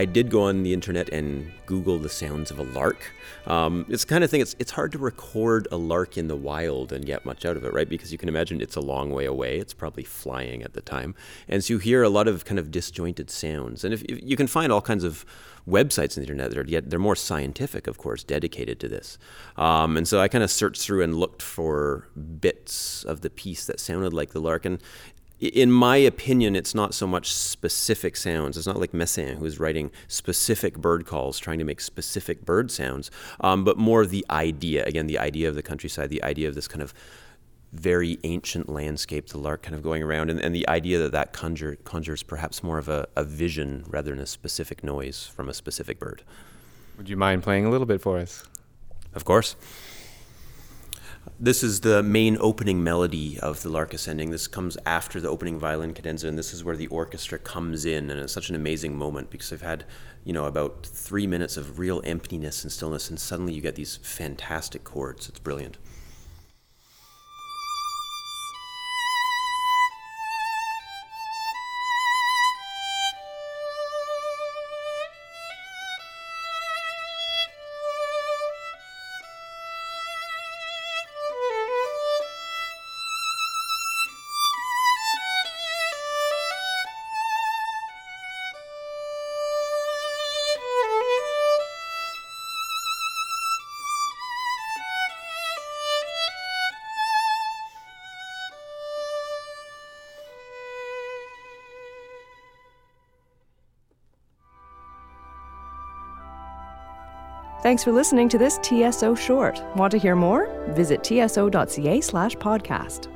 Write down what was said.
I did go on the internet and Google the sounds of a lark. Um, it's kind of thing, it's, it's hard to record a lark in the wild and get much out of it, right? Because you can imagine it's a long way away. It's probably flying at the time. And so you hear a lot of kind of disjointed sounds. And if, if you can find all kinds of websites on the internet that are yet they're more scientific, of course, dedicated to this. Um, and so I kind of searched through and looked for bits of the piece that sounded like the lark. And in my opinion, it's not so much specific sounds. It's not like Messiaen, who's writing specific bird calls, trying to make specific bird sounds, um, but more the idea. Again, the idea of the countryside, the idea of this kind of very ancient landscape, the lark kind of going around, and, and the idea that that conjure, conjures perhaps more of a, a vision rather than a specific noise from a specific bird. Would you mind playing a little bit for us? Of course. This is the main opening melody of the Lark Ascending. This comes after the opening violin cadenza, and this is where the orchestra comes in, and it's such an amazing moment because I've had, you know, about three minutes of real emptiness and stillness, and suddenly you get these fantastic chords. It's brilliant. Thanks for listening to this TSO short. Want to hear more? Visit tso.ca slash podcast.